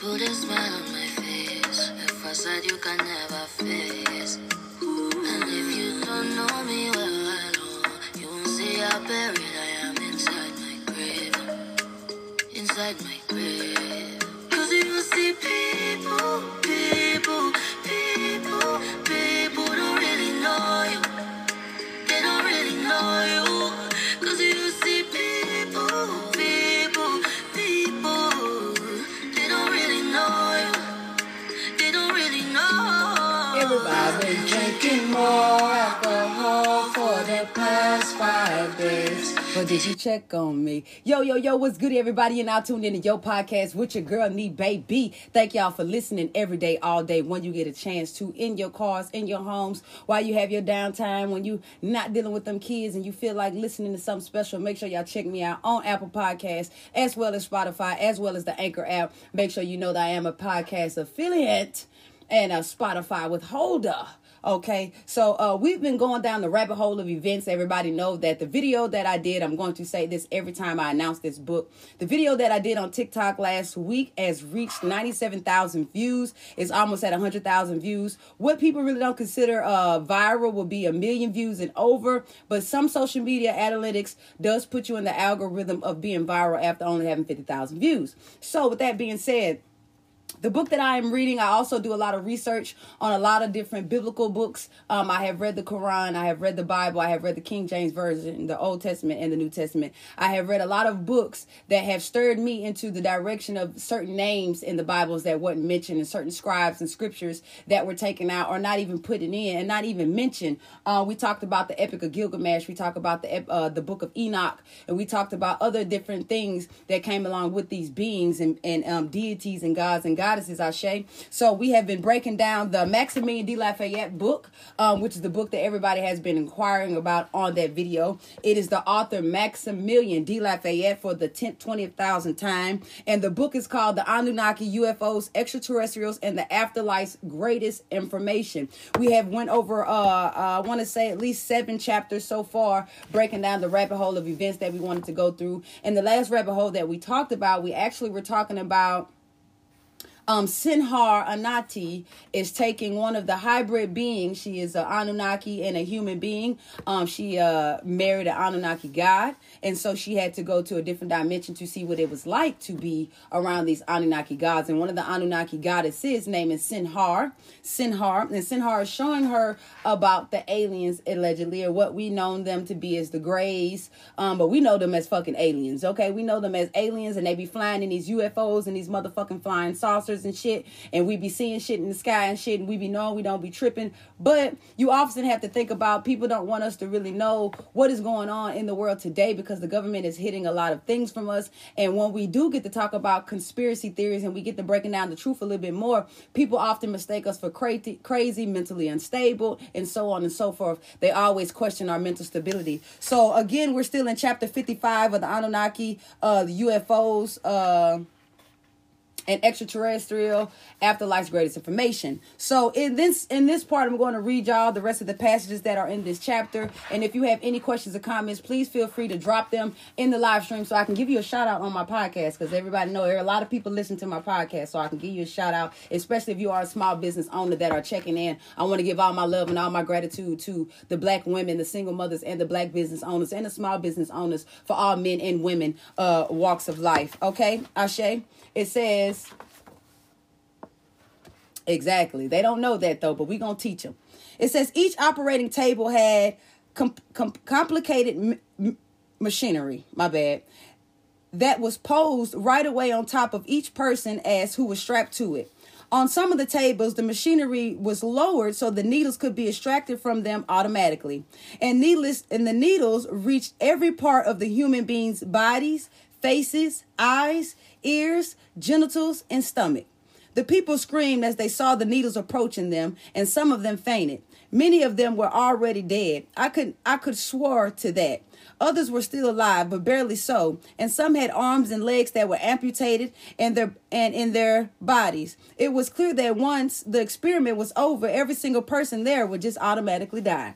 put a smile on my face. A facade you can never face. And if you don't know me well, well oh, you won't see how buried I am inside my grave. Inside my grave. Cause you see people, past five days. But did you check on me? Yo, yo, yo, what's good, everybody? You're now tuned into your podcast with your girl, Nee Baby. Thank y'all for listening every day, all day, when you get a chance to, in your cars, in your homes, while you have your downtime, when you not dealing with them kids and you feel like listening to something special, make sure y'all check me out on Apple Podcasts, as well as Spotify, as well as the Anchor app. Make sure you know that I am a podcast affiliate and a Spotify withholder. Okay, so uh, we've been going down the rabbit hole of events. Everybody know that the video that I did, I'm going to say this every time I announce this book. The video that I did on TikTok last week has reached 97,000 views. It's almost at 100,000 views. What people really don't consider uh, viral will be a million views and over, but some social media analytics does put you in the algorithm of being viral after only having 50,000 views. So with that being said, the book that I am reading, I also do a lot of research on a lot of different biblical books. Um, I have read the Quran, I have read the Bible, I have read the King James Version, the Old Testament, and the New Testament. I have read a lot of books that have stirred me into the direction of certain names in the Bibles that wasn't mentioned, and certain scribes and scriptures that were taken out or not even put in, and not even mentioned. Uh, we talked about the Epic of Gilgamesh, we talked about the uh, the Book of Enoch, and we talked about other different things that came along with these beings and, and um, deities and gods and goddesses, Ashe. So we have been breaking down the Maximilian de Lafayette book, um, which is the book that everybody has been inquiring about on that video. It is the author Maximilian de Lafayette for the 10th, 20th thousand time. And the book is called The Anunnaki, UFOs, Extraterrestrials, and the Afterlife's Greatest Information. We have went over, uh, uh, I want to say at least seven chapters so far, breaking down the rabbit hole of events that we wanted to go through. And the last rabbit hole that we talked about, we actually were talking about um, Sinhar Anati is taking one of the hybrid beings. She is an Anunnaki and a human being. Um, she uh, married an Anunnaki god, and so she had to go to a different dimension to see what it was like to be around these Anunnaki gods. And one of the Anunnaki goddesses' name is Sinhar. Sinhar, and Sinhar is showing her about the aliens allegedly, or what we know them to be as the Greys. Um, but we know them as fucking aliens. Okay, we know them as aliens, and they be flying in these UFOs and these motherfucking flying saucers and shit, and we be seeing shit in the sky and shit, and we be knowing we don't be tripping. But you often have to think about people don't want us to really know what is going on in the world today because the government is hitting a lot of things from us. And when we do get to talk about conspiracy theories and we get to breaking down the truth a little bit more, people often mistake us for crazy, crazy, mentally unstable, and so on and so forth. They always question our mental stability. So again, we're still in chapter 55 of the Anunnaki, uh, the UFOs, uh, and extraterrestrial afterlife's greatest information. So in this in this part, I'm going to read y'all the rest of the passages that are in this chapter. And if you have any questions or comments, please feel free to drop them in the live stream so I can give you a shout out on my podcast because everybody know there are a lot of people listen to my podcast, so I can give you a shout out, especially if you are a small business owner that are checking in. I want to give all my love and all my gratitude to the black women, the single mothers, and the black business owners and the small business owners for all men and women uh walks of life. Okay, Ashe. It says Exactly. They don't know that though, but we're to teach them. It says each operating table had com- com- complicated m- m- machinery, my bad, that was posed right away on top of each person as who was strapped to it. On some of the tables, the machinery was lowered so the needles could be extracted from them automatically. And needless and the needles reached every part of the human being's bodies, faces, eyes, ears, genitals, and stomach. The people screamed as they saw the needles approaching them, and some of them fainted. Many of them were already dead. I could I could swear to that. Others were still alive, but barely so, and some had arms and legs that were amputated and their and in their bodies. It was clear that once the experiment was over, every single person there would just automatically die.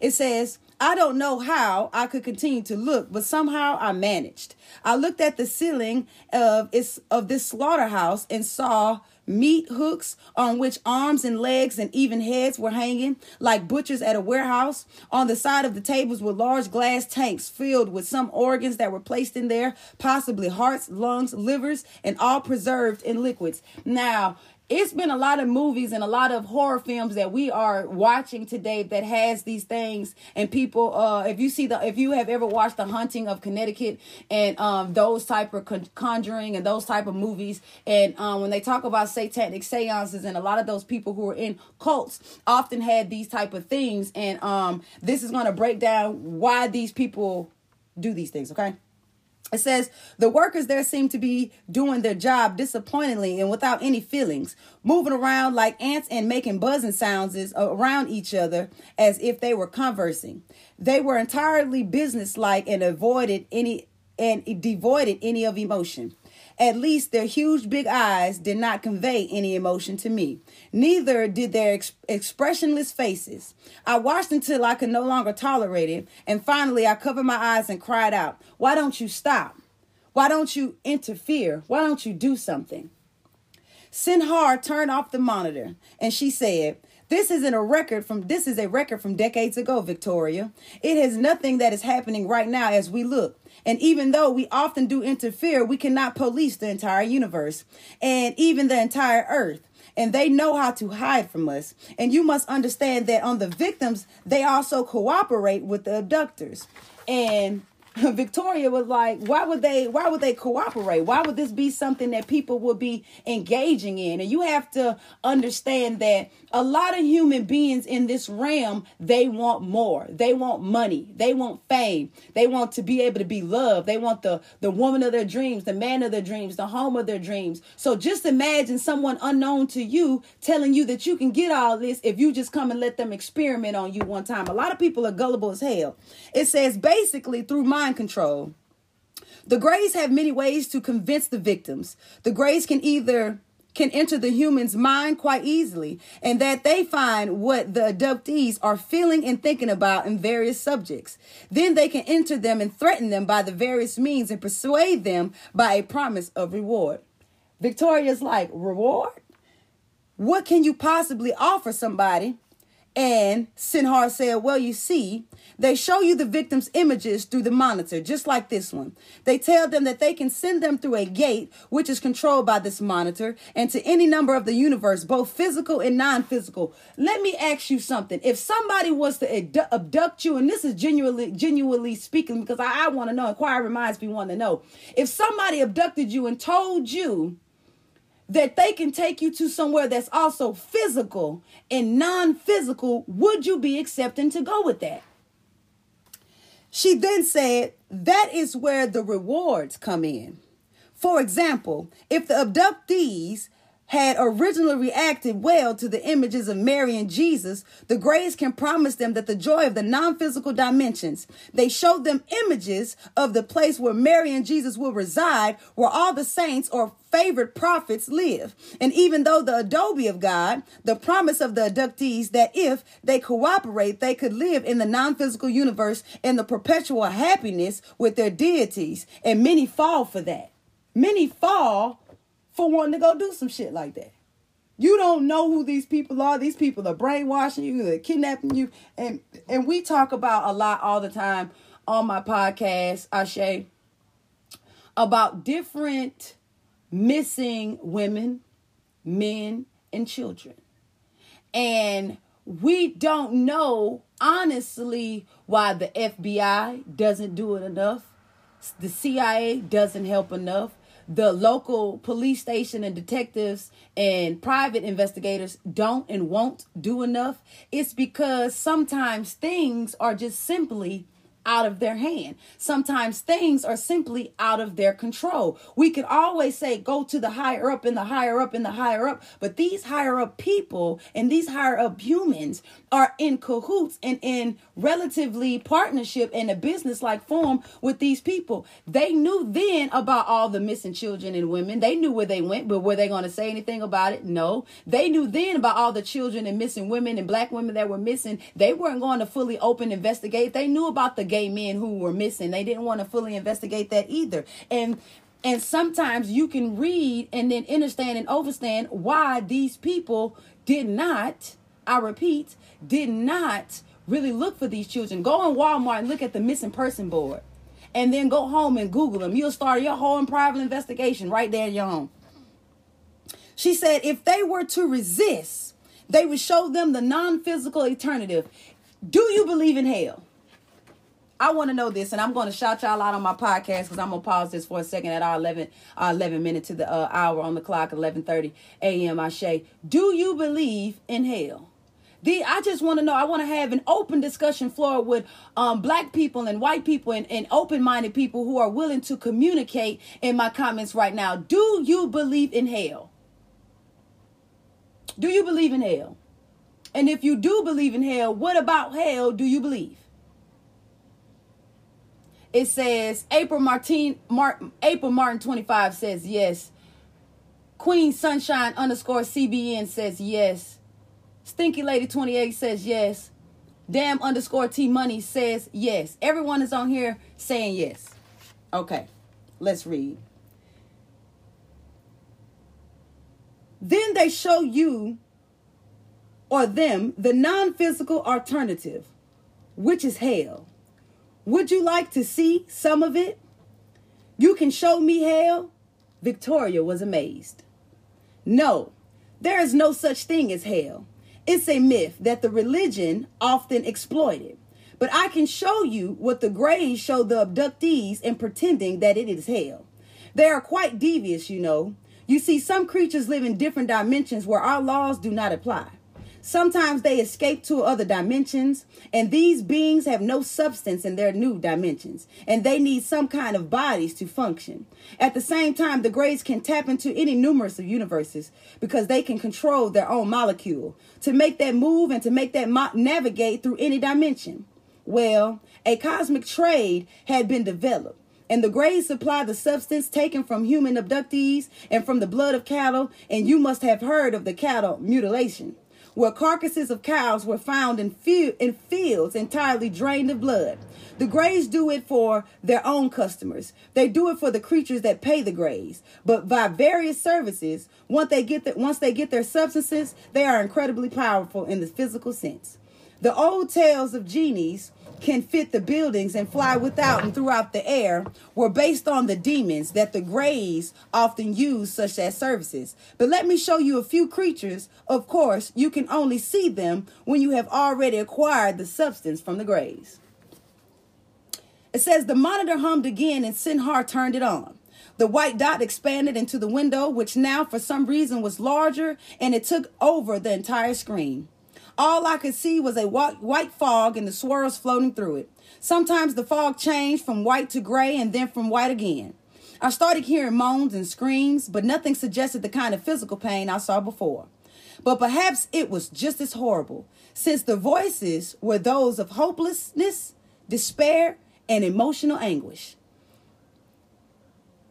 It says, I don't know how I could continue to look, but somehow I managed. I looked at the ceiling of its of this slaughterhouse and saw meat hooks on which arms and legs and even heads were hanging, like butchers at a warehouse. On the side of the tables were large glass tanks filled with some organs that were placed in there, possibly hearts, lungs, livers, and all preserved in liquids. Now, it's been a lot of movies and a lot of horror films that we are watching today that has these things. And people uh if you see the if you have ever watched the Haunting of Connecticut and um those type of conjuring and those type of movies and um when they talk about satanic seances and a lot of those people who are in cults often had these type of things. And um this is going to break down why these people do these things okay it says the workers there seem to be doing their job disappointingly and without any feelings, moving around like ants and making buzzing sounds around each other as if they were conversing. They were entirely businesslike and avoided any and devoided any of emotion. At least their huge big eyes did not convey any emotion to me. Neither did their ex- expressionless faces. I watched until I could no longer tolerate it, and finally I covered my eyes and cried out, Why don't you stop? Why don't you interfere? Why don't you do something? Sinhar turned off the monitor and she said, this isn't a record from this is a record from decades ago, Victoria. It has nothing that is happening right now as we look. And even though we often do interfere, we cannot police the entire universe and even the entire earth. And they know how to hide from us. And you must understand that on the victims, they also cooperate with the abductors. And Victoria was like, why would they why would they cooperate? Why would this be something that people would be engaging in? And you have to understand that a lot of human beings in this realm, they want more. They want money. They want fame. They want to be able to be loved. They want the the woman of their dreams, the man of their dreams, the home of their dreams. So just imagine someone unknown to you telling you that you can get all this if you just come and let them experiment on you one time. A lot of people are gullible as hell. It says basically through mind control. The Greys have many ways to convince the victims. The Greys can either can enter the human's mind quite easily, and that they find what the abductees are feeling and thinking about in various subjects. Then they can enter them and threaten them by the various means and persuade them by a promise of reward. Victoria's like, Reward? What can you possibly offer somebody? And Sinhar said, Well, you see, they show you the victim's images through the monitor, just like this one. They tell them that they can send them through a gate, which is controlled by this monitor, and to any number of the universe, both physical and non physical. Let me ask you something. If somebody was to abduct you, and this is genuinely, genuinely speaking, because I, I want to know, inquiry reminds me want to know. If somebody abducted you and told you, that they can take you to somewhere that's also physical and non physical, would you be accepting to go with that? She then said, That is where the rewards come in. For example, if the abductees had originally reacted well to the images of Mary and Jesus, the Greys can promise them that the joy of the non physical dimensions. They showed them images of the place where Mary and Jesus will reside, where all the saints or favored prophets live. And even though the adobe of God, the promise of the abductees that if they cooperate, they could live in the non physical universe in the perpetual happiness with their deities. And many fall for that. Many fall for wanting to go do some shit like that. You don't know who these people are. These people are brainwashing you, they're kidnapping you. And and we talk about a lot all the time on my podcast, Ashe, about different missing women, men, and children. And we don't know honestly why the FBI doesn't do it enough. The CIA doesn't help enough the local police station and detectives and private investigators don't and won't do enough, it's because sometimes things are just simply out of their hand. Sometimes things are simply out of their control. We could always say, go to the higher up and the higher up and the higher up. But these higher up people and these higher up humans are in cahoots and in relatively partnership in a business like form with these people. They knew then about all the missing children and women. They knew where they went, but were they going to say anything about it? No. They knew then about all the children and missing women and black women that were missing. They weren't going to fully open investigate. They knew about the gay men who were missing. They didn't want to fully investigate that either. And and sometimes you can read and then understand and understand why these people did not, I repeat, did not really look for these children. Go in Walmart and look at the missing person board. And then go home and Google them. You'll start your whole private investigation right there in your home. She said if they were to resist, they would show them the non physical alternative. Do you believe in hell? I want to know this, and I'm going to shout y'all out on my podcast because I'm gonna pause this for a second at our 11, uh, 11 minute to the uh, hour on the clock, 11:30 a.m. I say, do you believe in hell? The I just want to know. I want to have an open discussion floor with um, black people and white people and, and open minded people who are willing to communicate in my comments right now. Do you believe in hell? Do you believe in hell? And if you do believe in hell, what about hell do you believe? It says April Martin Martin April Martin 25 says yes. Queen Sunshine underscore CBN says yes. Stinky Lady 28 says yes. Damn underscore T Money says yes. Everyone is on here saying yes. Okay, let's read. Then they show you or them the non physical alternative, which is hell. Would you like to see some of it? You can show me hell? Victoria was amazed. No, there is no such thing as hell. It's a myth that the religion often exploited. But I can show you what the Greys show the abductees in pretending that it is hell. They are quite devious, you know. You see, some creatures live in different dimensions where our laws do not apply. Sometimes they escape to other dimensions, and these beings have no substance in their new dimensions, and they need some kind of bodies to function. At the same time, the Greys can tap into any numerous of universes because they can control their own molecule to make that move and to make that mo- navigate through any dimension. Well, a cosmic trade had been developed and the Greys supply the substance taken from human abductees and from the blood of cattle, and you must have heard of the cattle mutilation where carcasses of cows were found in, in fields entirely drained of blood. The Greys do it for their own customers. They do it for the creatures that pay the Greys. But by various services, once they get the, once they get their substances, they are incredibly powerful in the physical sense. The old tales of genies can fit the buildings and fly without and throughout the air were based on the demons that the Greys often use such as services. But let me show you a few creatures. Of course, you can only see them when you have already acquired the substance from the Greys. It says the monitor hummed again and Sinhar turned it on. The white dot expanded into the window, which now for some reason was larger, and it took over the entire screen. All I could see was a white fog and the swirls floating through it. Sometimes the fog changed from white to gray and then from white again. I started hearing moans and screams, but nothing suggested the kind of physical pain I saw before. But perhaps it was just as horrible, since the voices were those of hopelessness, despair, and emotional anguish.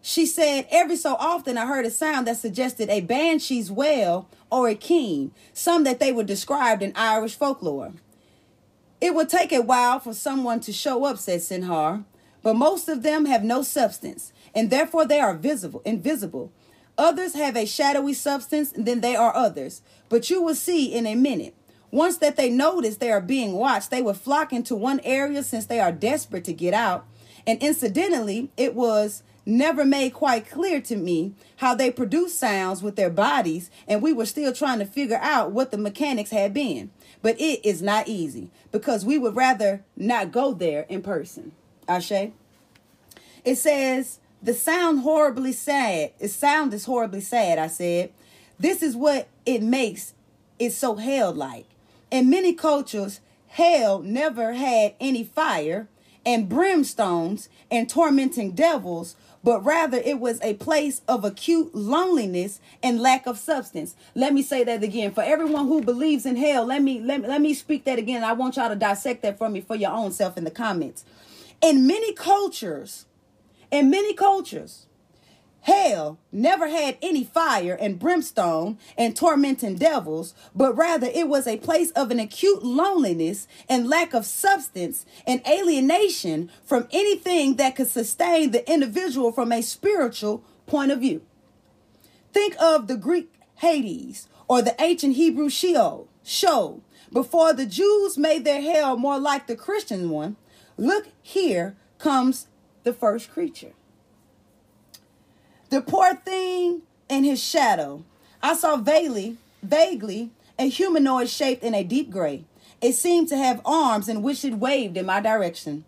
She said, Every so often I heard a sound that suggested a banshee's wail or a keen, some that they were described in Irish folklore. It would take a while for someone to show up, said Sinhar, but most of them have no substance, and therefore they are visible, invisible. Others have a shadowy substance, and then they are others. But you will see in a minute. Once that they notice they are being watched, they will flock into one area since they are desperate to get out. And incidentally, it was never made quite clear to me how they produce sounds with their bodies, and we were still trying to figure out what the mechanics had been. But it is not easy because we would rather not go there in person. Ashe. It says, the sound horribly sad. The sound is horribly sad, I said. This is what it makes it so hell like. In many cultures, hell never had any fire and brimstones and tormenting devils, but rather it was a place of acute loneliness and lack of substance. Let me say that again. For everyone who believes in hell, let me let me, let me speak that again. I want y'all to dissect that for me for your own self in the comments. In many cultures, in many cultures, Hell never had any fire and brimstone and tormenting devils, but rather it was a place of an acute loneliness and lack of substance and alienation from anything that could sustain the individual from a spiritual point of view. Think of the Greek Hades or the ancient Hebrew Sheol, Sheol. Before the Jews made their hell more like the Christian one, look here comes the first creature. The poor thing in his shadow. I saw vaguely, vaguely, a humanoid shaped in a deep gray. It seemed to have arms in which it waved in my direction.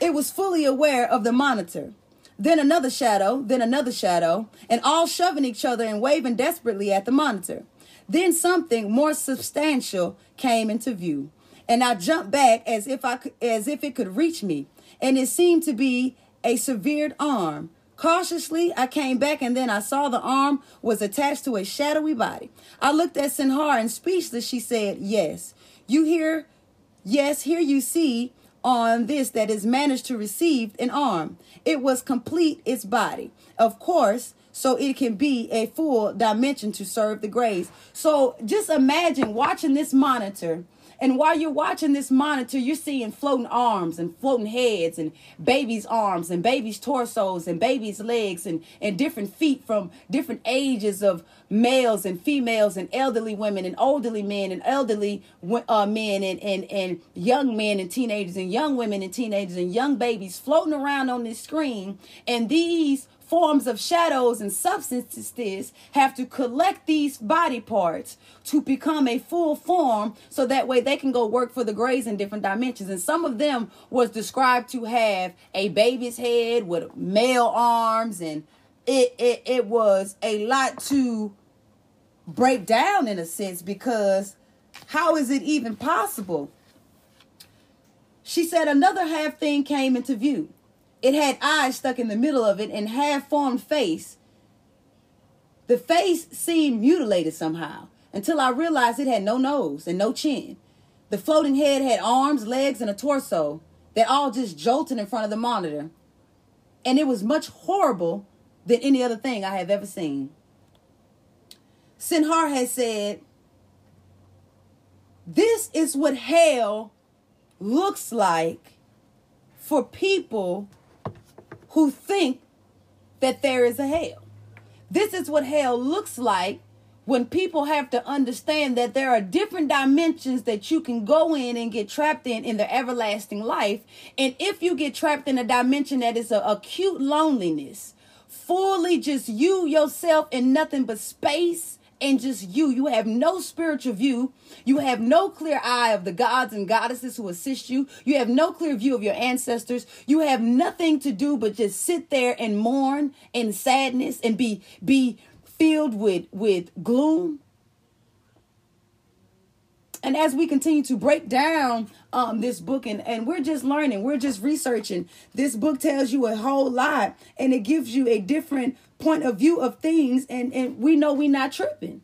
It was fully aware of the monitor. Then another shadow, then another shadow, and all shoving each other and waving desperately at the monitor. Then something more substantial came into view, and I jumped back as if I could, as if it could reach me, and it seemed to be a severed arm, Cautiously, I came back and then I saw the arm was attached to a shadowy body. I looked at Sinhar and speechless, she said, Yes. You hear, yes, here you see on this that is managed to receive an arm. It was complete its body. Of course, so it can be a full dimension to serve the Greys. So just imagine watching this monitor and while you're watching this monitor, you're seeing floating arms and floating heads and babies' arms and babies' torsos and babies' legs and, and different feet from different ages of males and females and elderly women and elderly men and elderly uh, men and, and, and young men and teenagers and young women and teenagers and young babies floating around on this screen. And these forms of shadows and substances have to collect these body parts to become a full form so that way they can go work for the grays in different dimensions. And some of them was described to have a baby's head with male arms and it it, it was a lot to break down in a sense because how is it even possible? She said another half thing came into view it had eyes stuck in the middle of it and half formed face. The face seemed mutilated somehow until I realized it had no nose and no chin. The floating head had arms, legs, and a torso that all just jolted in front of the monitor. And it was much horrible than any other thing I have ever seen. Sinhar has said, This is what hell looks like for people who think that there is a hell. This is what hell looks like when people have to understand that there are different dimensions that you can go in and get trapped in in the everlasting life. And if you get trapped in a dimension that is an acute loneliness, fully just you, yourself, and nothing but space and just you. You have no spiritual view. You have no clear eye of the gods and goddesses who assist you. You have no clear view of your ancestors. You have nothing to do but just sit there and mourn in sadness and be be filled with with gloom. And as we continue to break down um, this book, and, and we're just learning, we're just researching, this book tells you a whole lot and it gives you a different point of view of things and and we know we're not tripping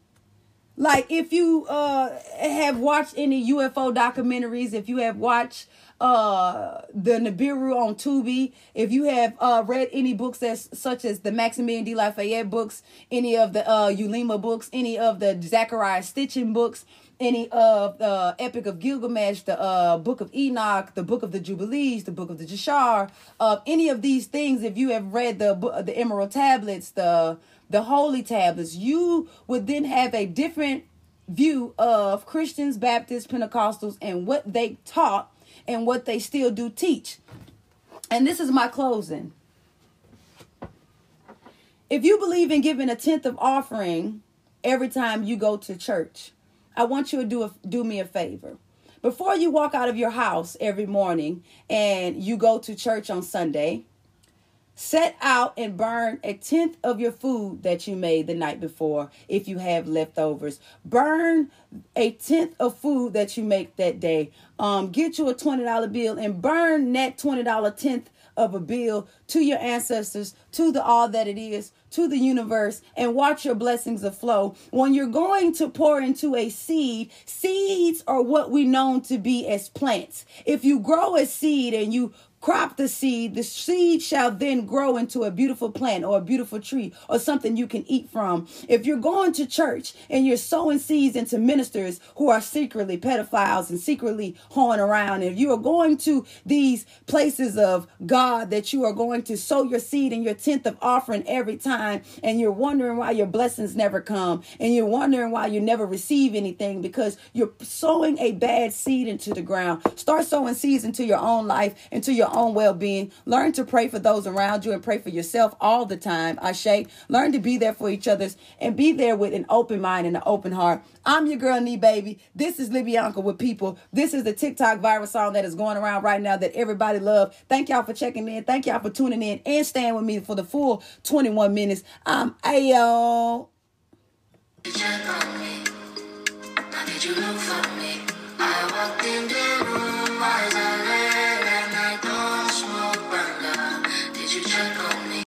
like if you uh have watched any ufo documentaries if you have watched uh the Nibiru on Tubi. If you have uh read any books as such as the Maximilian de Lafayette books, any of the uh Ulema books, any of the Zecharia Sitchin books, any of the Epic of Gilgamesh, the uh, Book of Enoch, the Book of the Jubilees, the Book of the Jashar, uh, any of these things, if you have read the the Emerald Tablets, the the Holy Tablets, you would then have a different view of Christians, Baptists, Pentecostals, and what they taught and what they still do teach. And this is my closing. If you believe in giving a tenth of offering every time you go to church, I want you to do a, do me a favor. Before you walk out of your house every morning and you go to church on Sunday, Set out and burn a tenth of your food that you made the night before if you have leftovers. Burn a tenth of food that you make that day. Um, get you a $20 bill and burn that $20 tenth of a bill to your ancestors, to the all that it is, to the universe, and watch your blessings flow. When you're going to pour into a seed, seeds are what we known to be as plants. If you grow a seed and you crop the seed, the seed shall then grow into a beautiful plant or a beautiful tree or something you can eat from. If you're going to church and you're sowing seeds into ministers who are secretly pedophiles and secretly hoeing around, if you are going to these places of God that you are going to sow your seed and your tenth of offering every time, and you're wondering why your blessings never come, and you're wondering why you never receive anything because you're sowing a bad seed into the ground. Start sowing seeds into your own life, into your own well being. Learn to pray for those around you and pray for yourself all the time. Ashe, learn to be there for each other's and be there with an open mind and an open heart. I'm your girl, Nee Baby. This is Libyanka with people. This is the TikTok viral song that is going around right now that everybody love. Thank y'all for checking in. Thank y'all for tuning in and staying with me for the full 21 minutes. I'm Ayo. I walked in eyes.